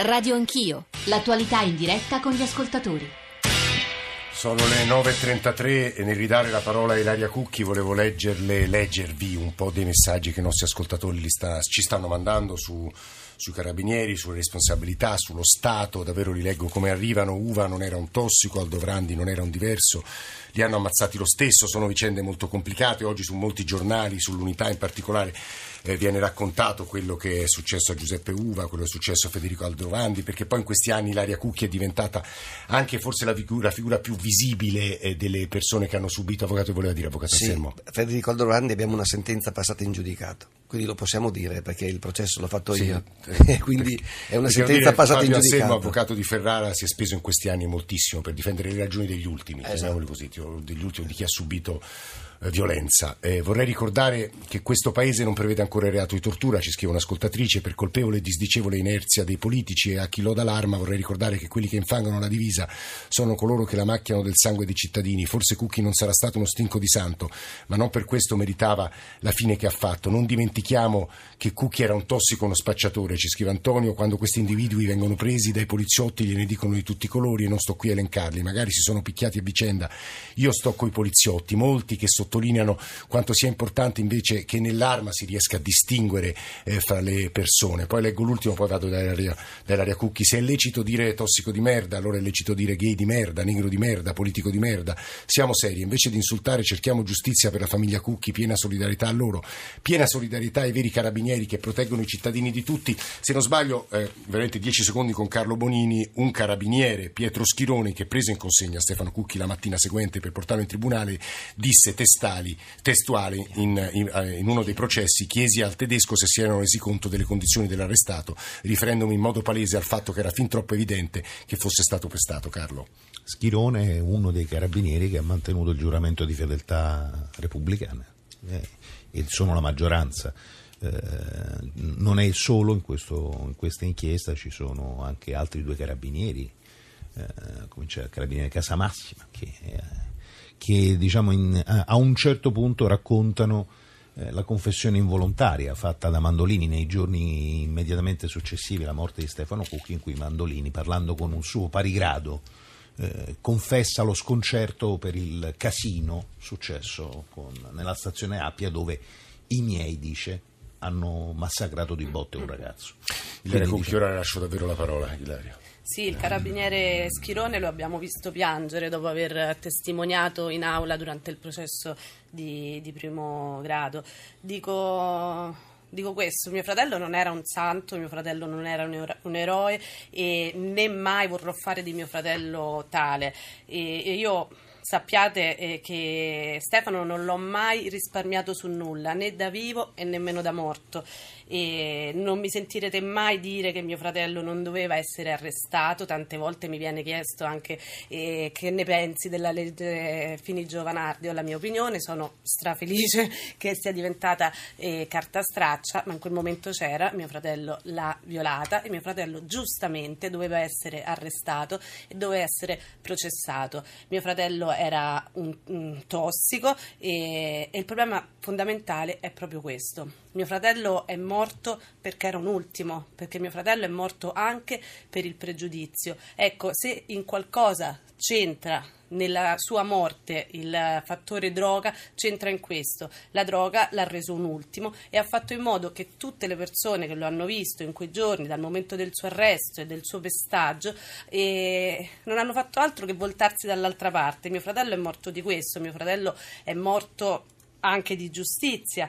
Radio Anch'io, l'attualità in diretta con gli ascoltatori. Sono le 9.33 e nel ridare la parola a Ilaria Cucchi volevo leggerle, leggervi un po' dei messaggi che i nostri ascoltatori sta, ci stanno mandando su, sui carabinieri, sulle responsabilità, sullo Stato, davvero li leggo come arrivano, Uva non era un tossico, Aldo Vrandi non era un diverso, li hanno ammazzati lo stesso, sono vicende molto complicate, oggi su molti giornali, sull'unità in particolare eh, viene raccontato quello che è successo a Giuseppe Uva, quello che è successo a Federico Aldrovandi, perché poi in questi anni Ilaria Cucchi è diventata anche forse la figura, figura più visibile eh, delle persone che hanno subito. Avvocato, voleva dire, Avvocato sì, Anselmo? Federico Aldrovandi abbiamo una sentenza passata in giudicato, quindi lo possiamo dire perché il processo l'ho fatto Sì, io, eh, quindi è una perché sentenza dire, passata in Fabio giudicato. avvocato di Ferrara, si è speso in questi anni moltissimo per difendere le ragioni degli ultimi, Esatto. chiamiamoli così, degli ultimi, di chi ha subito violenza. Eh, vorrei ricordare che questo paese non prevede ancora il reato di tortura, ci scrive un'ascoltatrice, per colpevole e disdicevole inerzia dei politici e a chi loda l'arma vorrei ricordare che quelli che infangano la divisa sono coloro che la macchiano del sangue dei cittadini. Forse Cucchi non sarà stato uno stinco di santo, ma non per questo meritava la fine che ha fatto. Non dimentichiamo che Cucchi era un tossico, uno spacciatore, ci scrive Antonio, quando questi individui vengono presi dai poliziotti gliene dicono di tutti i colori e non sto qui a elencarli, magari si sono picchiati a vicenda. Io sto coi poliziotti, molti che sottolineano quanto sia importante invece che nell'arma si riesca a distinguere eh, fra le persone. Poi leggo l'ultimo, poi vado dall'aria, dall'aria Cucchi. Se è lecito dire tossico di merda, allora è lecito dire gay di merda, negro di merda, politico di merda. Siamo seri, invece di insultare cerchiamo giustizia per la famiglia Cucchi, piena solidarietà a loro, piena solidarietà ai veri carabinieri che proteggono i cittadini di tutti. Se non sbaglio, eh, veramente 10 secondi con Carlo Bonini, un carabiniere, Pietro Schironi, che prese in consegna Stefano Cucchi la mattina seguente per portarlo in tribunale, disse testali, testuali in, in, eh, in uno dei processi, chiesi al tedesco se si erano resi conto delle condizioni dell'arrestato, riferendomi in modo palese al fatto che era fin troppo evidente che fosse stato pestato. Carlo. Schirone è uno dei carabinieri che ha mantenuto il giuramento di fedeltà repubblicana eh, e sono la maggioranza. Eh, non è solo in, questo, in, questa inchiesta, ci sono anche altri due carabinieri, eh, come c'è il carabiniere Casamassima, che, eh, che diciamo in, a un certo punto raccontano eh, la confessione involontaria fatta da Mandolini nei giorni immediatamente successivi alla morte di Stefano Cucchi, in cui Mandolini, parlando con un suo parigrado, eh, confessa lo sconcerto per il casino successo con, nella stazione Appia dove i miei, dice, hanno massacrato di botte un ragazzo. Ilaria Quindi, Cucchi, ora le lascio davvero la parola, Ilaria. Sì, il carabiniere Schirone lo abbiamo visto piangere dopo aver testimoniato in aula durante il processo di, di primo grado. Dico, dico, questo, mio fratello non era un santo, mio fratello non era un, ero- un eroe e né mai vorrò fare di mio fratello tale. E, e io sappiate eh, che Stefano non l'ho mai risparmiato su nulla, né da vivo e nemmeno da morto. E non mi sentirete mai dire che mio fratello non doveva essere arrestato. Tante volte mi viene chiesto anche eh, che ne pensi della legge Fini Giovanardi. Ho la mia opinione, sono strafelice che sia diventata eh, carta straccia, ma in quel momento c'era, mio fratello l'ha violata e mio fratello giustamente doveva essere arrestato e doveva essere processato. Mio fratello era un, un tossico e, e il problema fondamentale è proprio questo. Mio fratello è morto perché era un ultimo, perché mio fratello è morto anche per il pregiudizio. Ecco, se in qualcosa c'entra nella sua morte il fattore droga, c'entra in questo. La droga l'ha reso un ultimo e ha fatto in modo che tutte le persone che lo hanno visto in quei giorni, dal momento del suo arresto e del suo pestaggio, eh, non hanno fatto altro che voltarsi dall'altra parte. Mio fratello è morto di questo, mio fratello è morto anche di giustizia.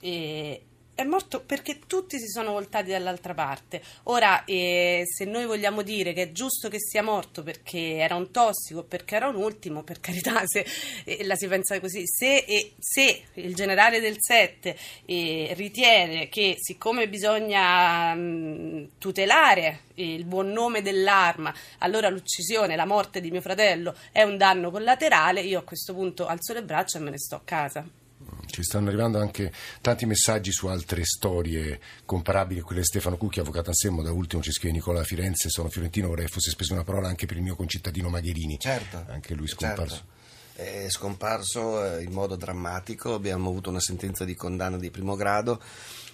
E è morto perché tutti si sono voltati dall'altra parte. Ora, eh, se noi vogliamo dire che è giusto che sia morto perché era un tossico, perché era un ultimo, per carità, se eh, la si pensa così, se, eh, se il generale del 7 eh, ritiene che siccome bisogna mh, tutelare il buon nome dell'arma, allora l'uccisione, la morte di mio fratello è un danno collaterale, io a questo punto alzo le braccia e me ne sto a casa. Ci stanno arrivando anche tanti messaggi su altre storie comparabili a quelle di Stefano Cucchi, avvocato Anselmo. Da ultimo ci scrive Nicola Firenze, sono fiorentino, vorrei fosse spesa una parola anche per il mio concittadino Magherini. Certo. Anche lui scomparso. Certo. È scomparso eh, in modo drammatico, abbiamo avuto una sentenza di condanna di primo grado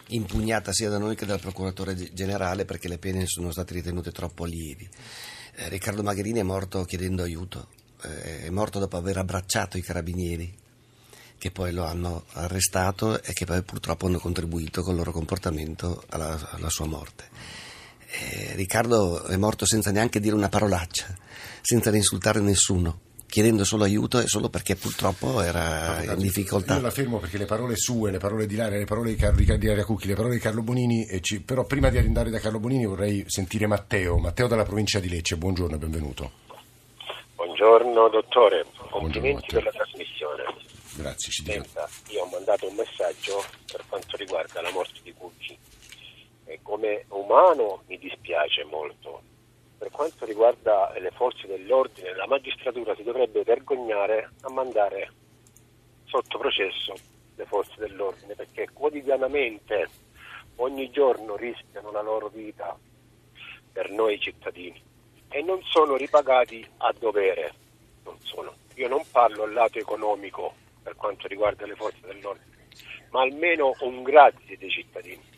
impugnata sia da noi che dal procuratore ge- generale perché le pene sono state ritenute troppo lievi. Eh, Riccardo Magherini è morto chiedendo aiuto, eh, è morto dopo aver abbracciato i carabinieri che poi lo hanno arrestato e che poi purtroppo hanno contribuito col loro comportamento alla, alla sua morte. Eh, Riccardo è morto senza neanche dire una parolaccia, senza insultare nessuno, chiedendo solo aiuto e solo perché purtroppo era in difficoltà. Io la fermo perché le parole sue, le parole di Ilaria, le parole di, Car- di Ilaria Cucchi, le parole di Carlo Bonini, e ci- però prima di andare da Carlo Bonini vorrei sentire Matteo, Matteo dalla provincia di Lecce, buongiorno e benvenuto. Buongiorno dottore, complimenti Matteo. per la trasmissione. Grazie, ci. Senta, io ho mandato un messaggio per quanto riguarda la morte di Cucchi e come umano mi dispiace molto. Per quanto riguarda le forze dell'ordine, la magistratura si dovrebbe vergognare a mandare sotto processo le forze dell'ordine perché quotidianamente, ogni giorno rischiano la loro vita per noi cittadini e non sono ripagati a dovere. Non sono. Io non parlo al lato economico per quanto riguarda le forze dell'ordine, ma almeno un grazie dei cittadini.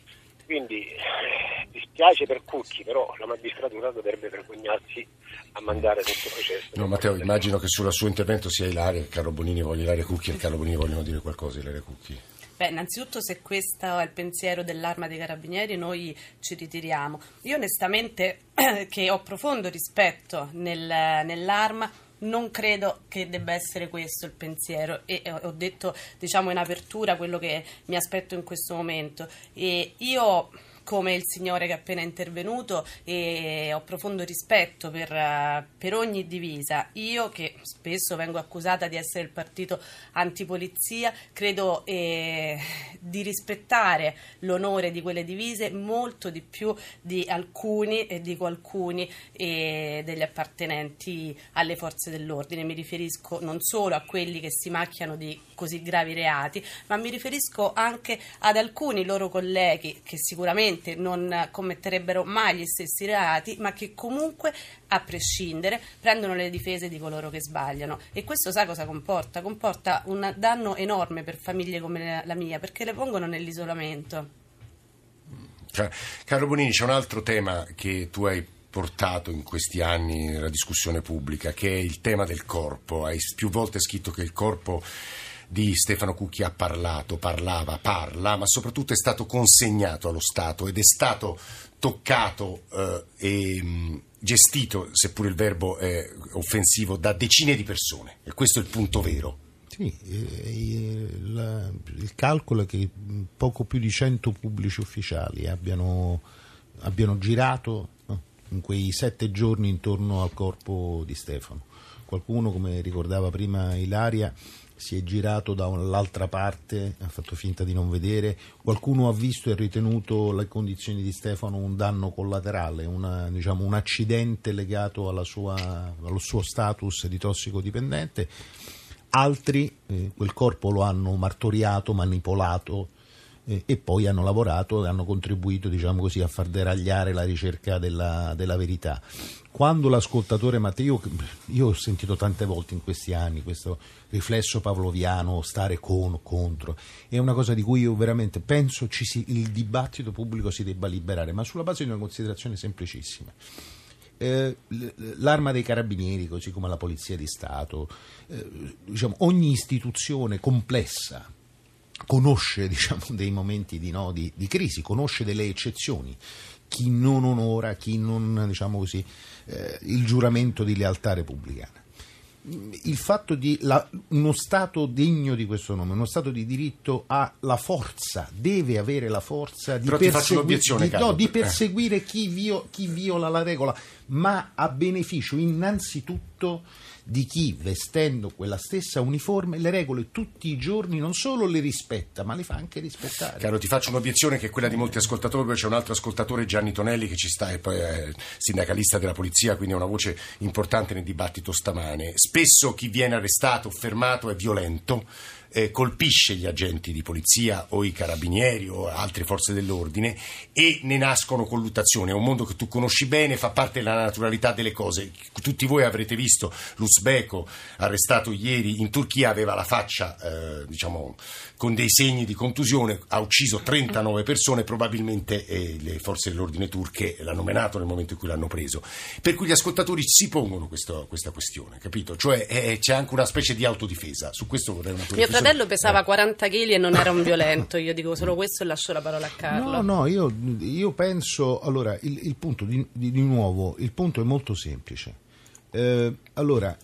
Quindi eh, dispiace per Cucchi, però la magistratura dovrebbe vergognarsi a mandare sotto processo. No, Matteo, immagino che sul suo intervento sia Ilaria che Carlo Bonini voglia Ilaria Cucchi e Carlo Bonini vogliono dire qualcosa, Ilaria Cucchi. Beh, innanzitutto se questo è il pensiero dell'arma dei carabinieri noi ci ritiriamo. Io onestamente che ho profondo rispetto nel- nell'arma non credo che debba essere questo il pensiero e ho detto diciamo in apertura quello che mi aspetto in questo momento. E io come il signore che è appena intervenuto e ho profondo rispetto per, eh, per ogni divisa. Io che spesso vengo accusata di essere il partito antipolizia, credo eh, di rispettare l'onore di quelle divise molto di più di alcuni e di qualcuni eh, degli appartenenti alle forze dell'ordine. Mi riferisco non solo a quelli che si macchiano di così gravi reati, ma mi riferisco anche ad alcuni loro colleghi che sicuramente non commetterebbero mai gli stessi reati, ma che comunque, a prescindere, prendono le difese di coloro che sbagliano. E questo sa cosa comporta? Comporta un danno enorme per famiglie come la- mia, perché le pongono nell'isolamento. Ca- Carlo Bonini, c'è un altro tema che tu hai portato in questi anni nella discussione pubblica, che è il tema del corpo. Hai più volte scritto che il corpo di Stefano Cucchi ha parlato, parlava, parla, ma soprattutto è stato consegnato allo Stato ed è stato toccato eh, e mh, gestito, seppure il verbo è offensivo, da decine di persone. E questo è il punto vero. Sì, il, il calcolo è che poco più di 100 pubblici ufficiali abbiano, abbiano girato in quei sette giorni intorno al corpo di Stefano. Qualcuno, come ricordava prima Ilaria, si è girato dall'altra parte, ha fatto finta di non vedere, qualcuno ha visto e ritenuto le condizioni di Stefano un danno collaterale, una- diciamo, un accidente legato sua- allo suo status di tossicodipendente. Altri eh, quel corpo lo hanno martoriato, manipolato eh, e poi hanno lavorato e hanno contribuito diciamo così, a far deragliare la ricerca della, della verità. Quando l'ascoltatore Matteo, io ho sentito tante volte in questi anni questo riflesso pavloviano, stare con, contro, è una cosa di cui io veramente penso si- il dibattito pubblico si debba liberare, ma sulla base di una considerazione semplicissima. Eh, l'arma dei carabinieri, così come la polizia di Stato, eh, diciamo, ogni istituzione complessa conosce diciamo, dei momenti di, no, di- di crisi, conosce delle eccezioni. Chi non onora, chi non, diciamo così, eh, il giuramento di lealtà repubblicana. Il fatto di la- uno Stato degno di questo nome, uno Stato di diritto ha la forza, deve avere la forza di, persegui- di- no, di Eh. perseguire chi, vio- chi viola la regola, ma a beneficio innanzitutto di chi, vestendo quella stessa uniforme, le regole tutti i giorni non solo le rispetta, ma le fa anche rispettare. Caro, ti faccio un'obiezione che è quella di molti ascoltatori, poi c'è un altro ascoltatore, Gianni Tonelli, che ci sta, e poi è sindacalista della polizia, quindi è una voce importante nel dibattito stamane. Spesso chi viene arrestato, fermato, è violento. Eh, colpisce gli agenti di polizia o i carabinieri o altre forze dell'ordine e ne nascono colluttazioni. È un mondo che tu conosci bene, fa parte della naturalità delle cose. Tutti voi avrete visto l'Uzbeko arrestato ieri in Turchia, aveva la faccia eh, diciamo, con dei segni di contusione, ha ucciso 39 persone, probabilmente eh, le forze dell'ordine turche l'hanno menato nel momento in cui l'hanno preso. Per cui gli ascoltatori si pongono questo, questa questione, capito? Cioè eh, c'è anche una specie di autodifesa. Su questo vorrei una tua riflessione. Fratello pesava Eh. 40 kg e non era un violento. Io dico solo questo e lascio la parola a Carlo. No, no, io, io penso, allora, il, il punto di, di- di nuovo, il punto è molto semplice. Eh, allora,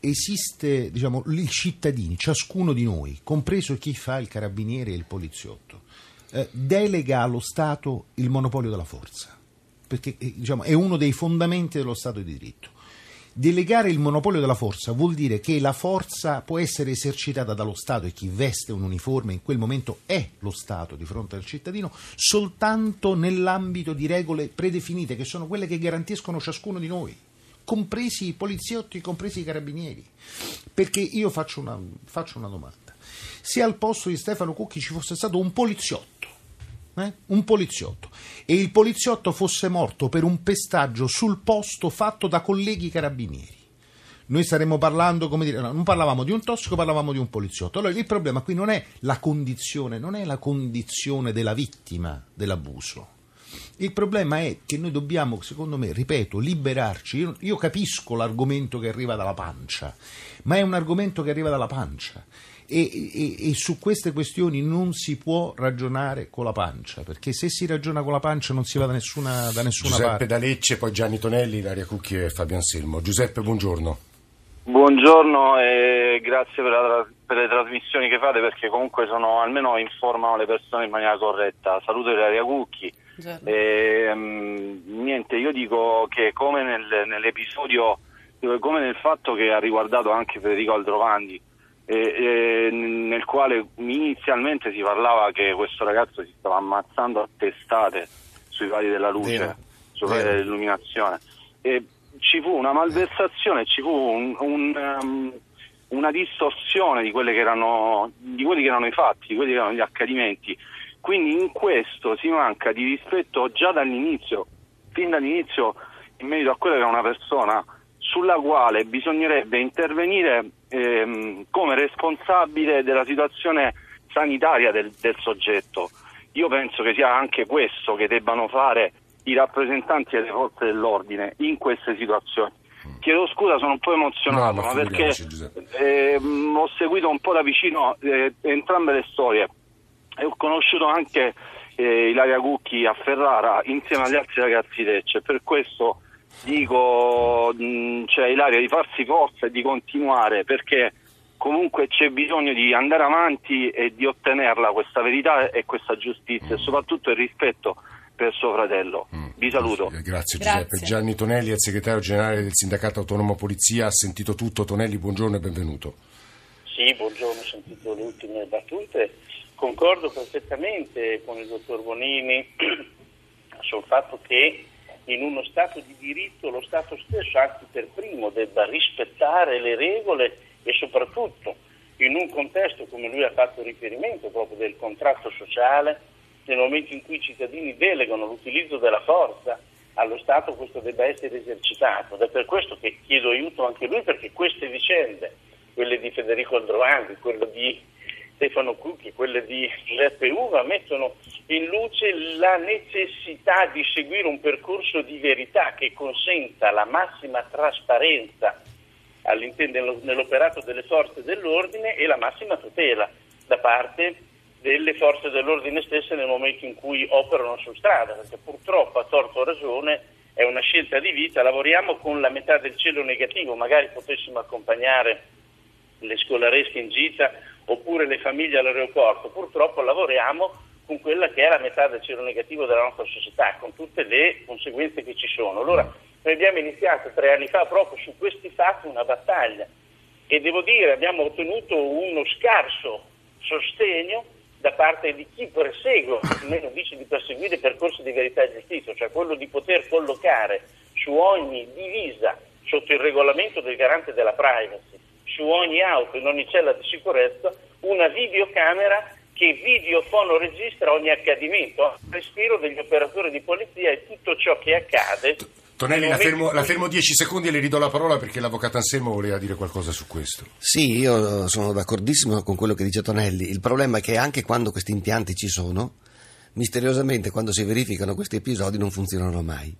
esiste, diciamo, i cittadini, ciascuno di noi, compreso chi fa il carabiniere e il poliziotto, eh, delega allo Stato il monopolio della forza, perché eh, diciamo, è uno dei fondamenti dello Stato di diritto. Delegare il monopolio della forza vuol dire che la forza può essere esercitata dallo Stato e chi veste un uniforme in quel momento è lo Stato di fronte al cittadino soltanto nell'ambito di regole predefinite che sono quelle che garantiscono ciascuno di noi, compresi i poliziotti, compresi i carabinieri. Perché io faccio una, faccio una domanda. Se al posto di Stefano Cucchi ci fosse stato un poliziotto, eh? un poliziotto, e il poliziotto fosse morto per un pestaggio sul posto fatto da colleghi carabinieri. Noi staremmo parlando, come dire, no, non parlavamo di un tossico, parlavamo di un poliziotto. Allora il problema qui non è la condizione, non è la condizione della vittima dell'abuso. Il problema è che noi dobbiamo, secondo me, ripeto, liberarci. Io, io capisco l'argomento che arriva dalla pancia, ma è un argomento che arriva dalla pancia. E, e- e su queste questioni non si può ragionare con la pancia, perché se si ragiona con la pancia non si va da nessuna, da nessuna Giuseppe parte. D'Alecce, poi Gianni Tonelli, Ilaria Cucchi e Fabio Anselmo. Giuseppe, buongiorno. Buongiorno e grazie per, la- per le trasmissioni che fate perché comunque sono, almeno informano le persone in maniera corretta. Saluto Ilaria Cucchi. E, mm, niente, io dico che come nel- nell'episodio, come nel fatto che ha riguardato anche Federico Aldrovandi, e- e nel quale inizialmente si parlava che questo ragazzo si stava ammazzando a testate sui vari della luce, Vero. sui vari Vero. dell'illuminazione. E ci fu una malversazione, ci fu un- un, um, una distorsione di, erano, di quelli che erano i fatti, di quelli che erano gli accadimenti. Quindi in questo si manca di rispetto già dall'inizio, fin dall'inizio in merito a quella che era una persona sulla quale bisognerebbe intervenire ehm, come responsabile della situazione sanitaria del, del soggetto. Io penso che sia anche questo che debbano fare i rappresentanti delle forze dell'ordine in queste situazioni. Chiedo scusa, sono un po' emozionato, No, ma ma perché ehm, ho seguito un po' da vicino eh, entrambe le storie e ho conosciuto anche eh, Ilaria Cucchi a Ferrara insieme agli altri ragazzi di Lecce. Per questo dico, mh, cioè, Ilaria, di farsi forza e di continuare perché comunque c'è bisogno di andare avanti e di ottenerla questa verità e questa giustizia e soprattutto il rispetto per suo fratello. Vi saluto. Grazie Grazie. Giuseppe. Gianni Tonelli è il segretario generale del Sindacato Autonomo Polizia, ha sentito tutto. Tonelli, buongiorno e benvenuto. Sì, buongiorno, ho sentito le ultime battute. Concordo perfettamente con il dottor Bonini sul fatto che in uno Stato di diritto lo Stato stesso, anzi per primo, debba rispettare le regole e soprattutto in un contesto come lui ha fatto riferimento proprio del contratto sociale, nel momento in cui i cittadini delegano l'utilizzo della forza allo Stato questo debba essere esercitato. Ed è per questo che chiedo aiuto anche lui perché queste vicende, quelle di Federico Aldrovandi, quello di Stefano Cucchi, quelle di Giuseppe Uva, mettono in luce la necessità di seguire un percorso di verità che consenta la massima trasparenza nell'operato delle forze dell'ordine e la massima tutela da parte delle forze dell'ordine stesse nel momento in cui operano su strada, perché purtroppo a torto o ragione è una scelta di vita, lavoriamo con la metà del cielo negativo, magari potessimo accompagnare le scolaresche in gita oppure le famiglie all'aeroporto, purtroppo lavoriamo con quella che è la metà del cielo negativo della nostra società, con tutte le conseguenze che ci sono. Allora, noi abbiamo iniziato tre anni fa proprio su questi fatti una battaglia e devo dire abbiamo ottenuto uno scarso sostegno da parte di chi persegue, almeno dice di perseguire percorsi di verità e giustizia, cioè quello di poter collocare su ogni divisa sotto il regolamento del garante della privacy, su ogni auto, in ogni cella di sicurezza, una videocamera che videofono registra ogni accadimento, il respiro degli operatori di polizia e tutto ciò che accade. Tonelli, la fermo, la fermo 10 secondi e le ridò la parola perché l'avvocato Anselmo voleva dire qualcosa su questo. Sì, io sono d'accordissimo con quello che dice Tonelli. Il problema è che anche quando questi impianti ci sono, misteriosamente quando si verificano questi episodi non funzionano mai.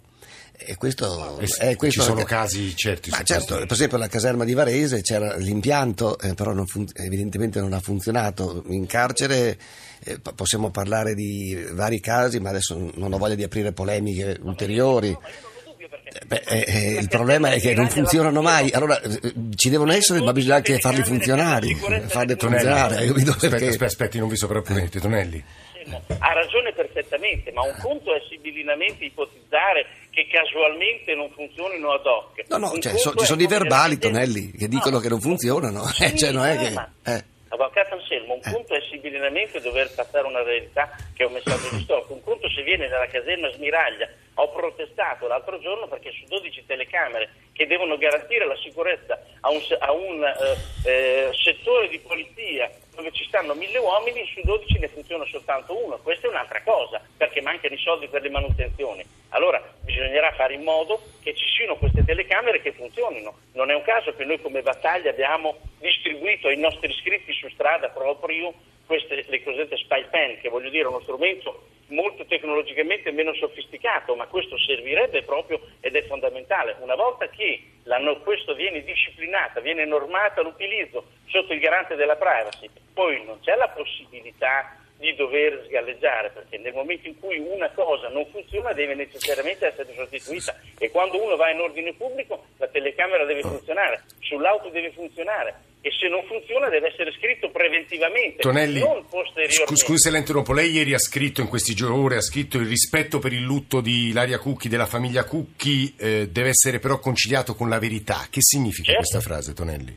E questo, Eh questo ci sono casi certi Ma certo, per esempio la caserma di Varese c'era l'impianto, eh, però non fun- evidentemente non ha funzionato. In carcere eh, po- possiamo parlare di vari casi, ma adesso non ho voglia di aprire polemiche ulteriori. Eh, beh, eh, eh, il problema è che non funzionano mai, allora eh, ci devono essere, ma bisogna anche farli funzionare, farli funzionare. aspetta, Perché- aspetta, aspetti, non vi sovrapponete, Tonelli. Ha ragione perfettamente, ma un conto è sibilinamente ipotizzare che casualmente non funzionino ad hoc. No, no, cioè, so- ci sono i verbali, Tonelli, che dicono No. che non funzionano. Sì, Eh, cioè, non è che... eh. Avvocato Anselmo, un Eh. conto è sibilinamente dover passare una verità che è un messaggio di stop, un conto se viene dalla caserma Smiraglia. Ho protestato l'altro giorno perché su 12 telecamere che devono garantire la sicurezza a un, a un, eh, eh, settore di polizia dove ci stanno mille uomini, su 12 ne funziona soltanto uno. Questa è un'altra cosa, perché mancano i soldi per le manutenzioni. Allora bisognerà fare in modo che ci siano queste telecamere che funzionino. Non è un caso che noi come battaglia abbiamo distribuito ai nostri iscritti su strada proprio queste, le cosiddette spy pen, che voglio dire uno strumento molto tecnologicamente meno sofisticato, ma questo servirebbe proprio ed è fondamentale. Una volta che questo viene disciplinata, viene normata l'utilizzo sotto il garante della privacy, poi non c'è la possibilità di dover sgalleggiare, perché nel momento in cui una cosa non funziona deve necessariamente essere sostituita e quando uno va in ordine pubblico la telecamera deve funzionare, sull'auto deve funzionare e se non funziona deve essere scritto preventivamente, Tonelli, non posteriormente. scu- scusi se la interrompo, lei ieri ha scritto in questi giorni, ha scritto il rispetto per il lutto di Ilaria Cucchi, della famiglia Cucchi, eh, deve essere però conciliato con la verità. Che significa Certo. questa frase, Tonelli?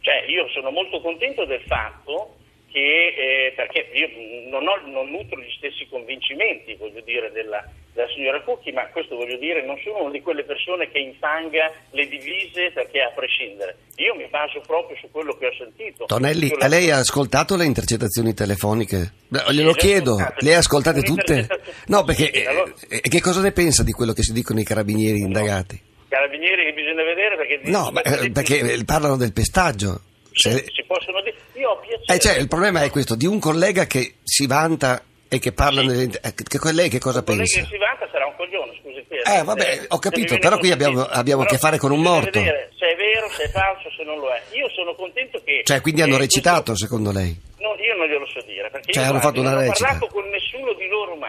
Cioè, io sono molto contento del fatto che, eh, perché io non, ho- non nutro gli stessi convincimenti, voglio dire, della, della signora Cucchi, ma questo voglio dire, non sono una di quelle persone che infanga le divise perché a prescindere. Io mi baso proprio su quello che ho sentito. Tonelli, Sulla- a lei ha ascoltato le intercettazioni telefoniche? Beh, glielo chiedo, le ha ascoltate tutte? No, perché Sì, allora- eh, che cosa ne pensa di quello che si dicono i carabinieri indagati? Carabinieri che bisogna vedere perché... No, ma, eh, perché eh, parlano del pestaggio. Se- si possono dire... Io ho piacere... eh, cioè, il problema è questo, di un collega che si vanta e che parla nelle... eh, che, che lei che cosa pensa? che si vanta sarà un coglione, scusi. qui, Eh, vabbè, ho capito, però qui abbiamo- abbiamo a che fare con un morto. vedere se è vero, se è falso, se non lo è. Io sono contento che... Cioè, quindi hanno che recitato, questo- secondo lei? No, io non glielo so dire, perché Cioè, io, hanno guardi, fatto una non recita. ho parlato con nessuno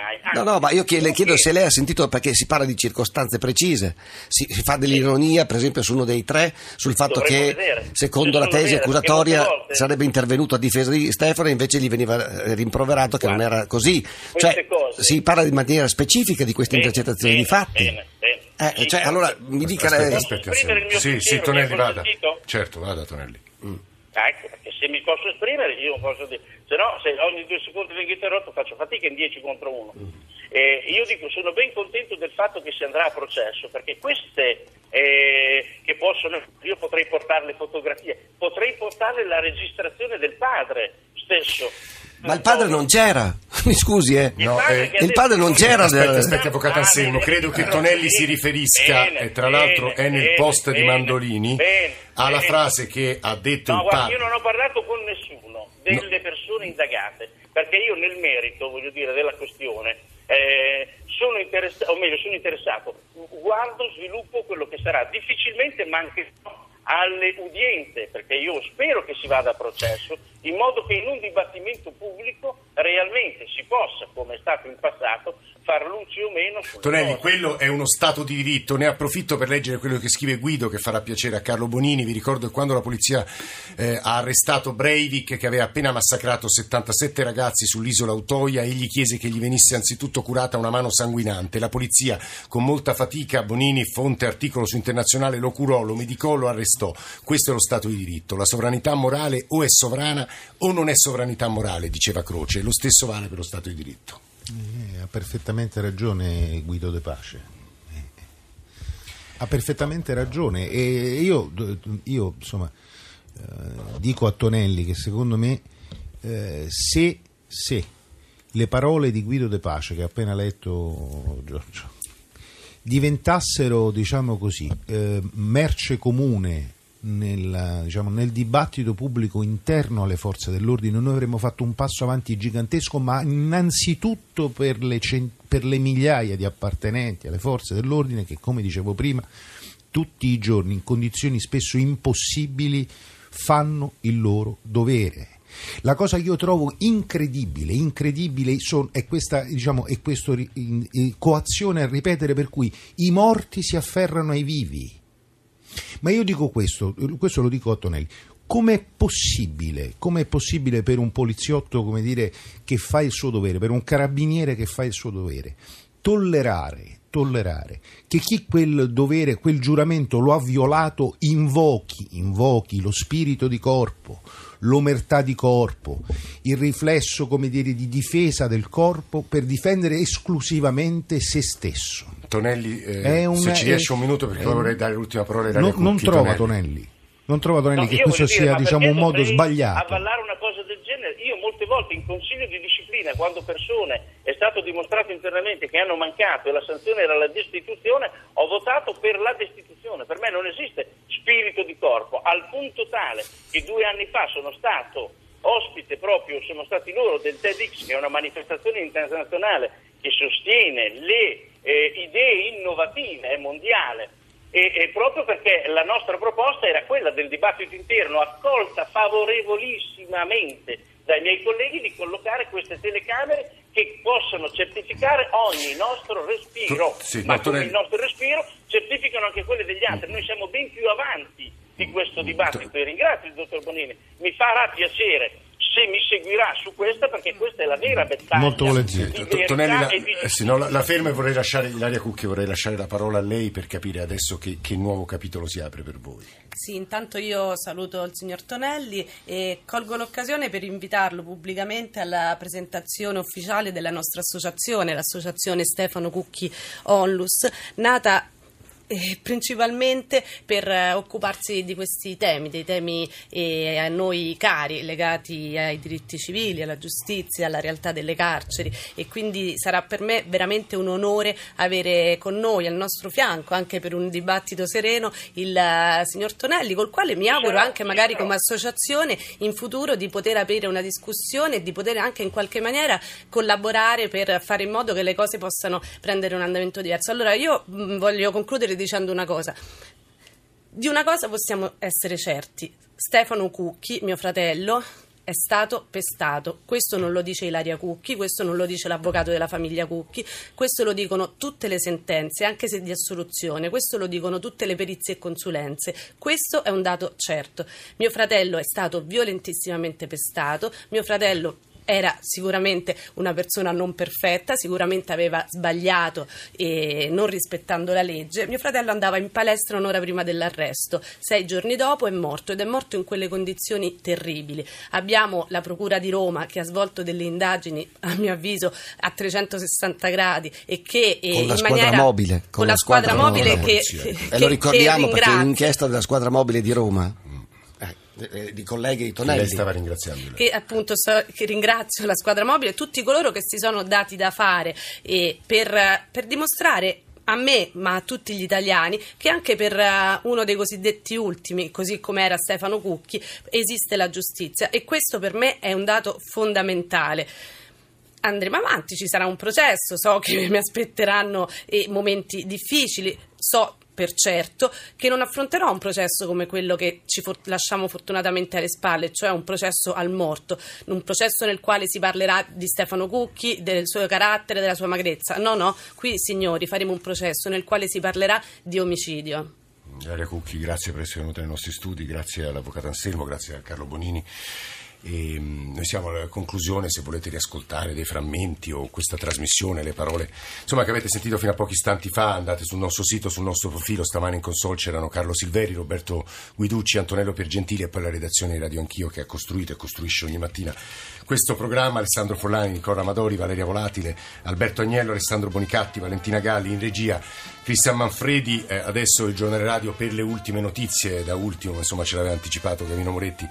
loro mai. No, Anzi, no, ma io chie- le chiedo se lei ha sentito perché si parla di circostanze precise. Si, si fa dell'ironia, per esempio, su uno dei tre, sul fatto Dovremmo che, vedere. secondo Se la tesi perché accusatoria, sarebbe intervenuto a difesa di Stefano e invece gli veniva eh, rimproverato che non Guarda, era così. Cioè, cose- si parla in maniera specifica di queste Bene, intercettazioni bene, di fatti. bene, bene. Eh, Sì, cioè, sì. allora mi dica Aspetta, lei. aspetta, mio sì, sì, Tonelli, vada. Certo, vada, Tonelli. Ah, Ecco, perché se mi posso esprimere io posso dire, se no se ogni due secondi vengo interrotto faccio fatica in 10 contro 1. io dico sono ben contento del fatto che si andrà a processo perché queste eh, che possono, io potrei portare le fotografie, potrei portare la registrazione del padre stesso. Ma il padre non c'era, mi scusi, eh. No, padre eh, il padre detto- non c'era Aspetta, aspetta, avvocato Anselmo, credo che Tonelli si riferisca, bene, e tra l'altro bene, è nel bene, post di Mandolini, alla frase che ha detto No, il guarda, io padre. non ho parlato con nessuno delle persone indagate, perché io nel merito, voglio dire, della questione, eh, sono interessato, o meglio, sono interessato, guardo, sviluppo quello che sarà. Difficilmente mancherò alle udienze, perché io spero che si vada a processo, in modo che in un dibattimento pubblico realmente si possa, come è stato in passato, far luce o meno sulle Tonelli, quello è uno Stato di diritto. Ne approfitto per leggere quello che scrive Guido, che farà piacere a Carlo Bonini. Vi ricordo che quando la polizia eh, ha arrestato Breivik, che aveva appena massacrato 77 ragazzi sull'isola Utoia, egli chiese che gli venisse anzitutto curata una mano sanguinante. La polizia, con molta fatica, Bonini, fonte articolo su internazionale, lo curò, lo medicò, lo arrestò. Questo è lo Stato di diritto. La sovranità morale o è sovrana o non è sovranità morale, diceva Croce. Lo stesso vale per lo Stato di diritto. Eh, ha perfettamente ragione Guido De Pace. Eh, Ha perfettamente ragione e io, io, insomma eh, dico a Tonelli che secondo me eh, se, se le parole di Guido De Pace che ha appena letto Giorgio diventassero, diciamo così, merce comune nel, diciamo, nel, dibattito pubblico interno alle forze dell'ordine noi avremmo fatto un passo avanti gigantesco, ma innanzitutto per le, cent- per le migliaia di appartenenti alle forze dell'ordine che, come dicevo prima, tutti i giorni in condizioni spesso impossibili fanno il loro dovere. La cosa che io trovo incredibile, incredibile son, è questa diciamo, è questo, in, in, coazione a ripetere per cui i morti si afferrano ai vivi. Ma io dico questo, questo lo dico a Tonelli, com'è possibile, com'è possibile per un poliziotto dire, che fa il suo dovere, per un carabiniere che fa il suo dovere, tollerare, tollerare che chi quel dovere, quel giuramento lo ha violato invochi, invochi lo spirito di corpo, l'omertà di corpo, il riflesso, come dire, di difesa del corpo per difendere esclusivamente se stesso. Tonelli, eh, un, se ci riesce un minuto perché eh, vorrei dare l'ultima parola ai non, non trova Tonelli. Non trova Tonelli no, che questo dire, sia diciamo, un modo sbagliato. Avvallare una cosa del genere, io molte volte in consiglio di disciplina, quando persone è stato dimostrato internamente che hanno mancato e la sanzione era la destituzione, ho votato per la destituzione. Per me non esiste spirito di corpo, al punto tale che due anni fa sono stato ospite proprio, siamo stati loro del TEDx, che è una manifestazione internazionale che sostiene le eh, idee innovative, è mondiale. E, e, proprio perché la nostra proposta era quella del dibattito interno, accolta favorevolissimamente dai miei colleghi, di collocare queste telecamere che possano certificare ogni nostro respiro, sì, ma come il nostro respiro certificano anche quelle degli altri. Noi siamo ben più avanti di questo dibattito. E ringrazio il dottor Bonini, mi farà piacere se mi seguirà su questa perché questa è la vera battaglia molto volentieri. Tonelli la, eh, sì, no, la, la ferma e vorrei lasciare Ilaria Cucchi vorrei lasciare la parola a lei per capire adesso che, che, nuovo capitolo si apre per voi. Sì intanto io saluto il signor Tonelli e colgo l'occasione per invitarlo pubblicamente alla presentazione ufficiale della nostra associazione l'associazione Stefano Cucchi Onlus nata eh, principalmente per eh, occuparsi di questi temi, dei temi eh, a noi cari, legati ai diritti civili, alla giustizia, alla realtà delle carceri e quindi sarà per me veramente un onore avere con noi al nostro fianco, anche per un dibattito sereno, il uh, signor Tonelli, col quale mi auguro anche magari come associazione in futuro di poter aprire una discussione e di poter anche in qualche maniera collaborare per fare in modo che le cose possano prendere un andamento diverso. Allora io mh, mm, voglio concludere dicendo una cosa. Di una cosa possiamo essere certi. Stefano Cucchi, mio fratello, è stato pestato. Questo non lo dice Ilaria Cucchi, questo non lo dice l'avvocato della famiglia Cucchi, questo lo dicono tutte le sentenze, anche se di assoluzione, questo lo dicono tutte le perizie e consulenze. Questo è un dato certo. Mio fratello è stato violentissimamente pestato, mio fratello era sicuramente una persona non perfetta, sicuramente aveva sbagliato e non rispettando la legge. Mio fratello andava in palestra un'ora prima dell'arresto, sei giorni dopo è morto ed è morto in quelle condizioni terribili. Abbiamo la Procura di Roma che ha svolto delle indagini, a mio avviso, a 360 gradi e che eh, con la in maniera mobile, con, con la, squadra, squadra mobile, mobile che, che, e lo ricordiamo perché è un'inchiesta della squadra mobile di Roma eh, di colleghi di Tonelli. Che lei stava ringraziando. Che appunto so, che ringrazio la squadra mobile e tutti coloro che si sono dati da fare eh, per, per dimostrare a me, ma a tutti gli italiani, che anche per uh, uno dei cosiddetti ultimi, così come era Stefano Cucchi, esiste la giustizia e questo per me è un dato fondamentale. Andremo avanti, ci sarà un processo, so che mi aspetteranno eh, momenti difficili, so per certo che non affronterò un processo come quello che ci for- lasciamo fortunatamente alle spalle, cioè un processo al morto, un processo nel quale si parlerà di Stefano Cucchi, del suo carattere, della sua magrezza. No, no, qui signori faremo un processo nel quale si parlerà di omicidio. Ilaria Cucchi, grazie per essere venuta nei nostri studi, grazie all'avvocato Anselmo, grazie a Carlo Bonini. E mm, noi siamo alla conclusione, se volete riascoltare dei frammenti o questa trasmissione, le parole insomma, che avete sentito fino a pochi istanti fa, andate sul nostro sito, sul nostro profilo, stamane in console c'erano Carlo Silveri, Roberto Guiducci, Antonello Piergentili e poi la redazione di Radio Anch'io che ha costruito e costruisce ogni mattina questo programma, Alessandro Follani, Nicola Amadori, Valeria Volatile, Alberto Agnello, Alessandro Bonicatti, Valentina Galli in regia. Cristian Manfredi, eh, adesso il giornale radio per le ultime notizie, da ultimo insomma ce l'aveva anticipato Gavino Moretti,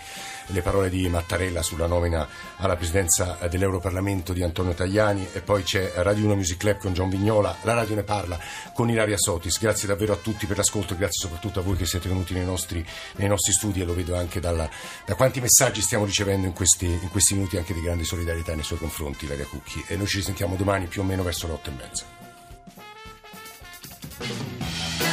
le parole di Mattarella sulla nomina alla presidenza dell'Europarlamento di Antonio Tajani e poi c'è Radio 1 Music Club con John Vignola, la radio ne parla con Ilaria Sotis, grazie davvero a tutti per l'ascolto, grazie soprattutto a voi che siete venuti nei nostri, nei nostri studi e lo vedo anche dalla, da quanti messaggi stiamo ricevendo in questi, in questi minuti anche di grande solidarietà nei suoi confronti Ilaria Cucchi e noi ci risentiamo domani più o meno verso le otto e mezza. Música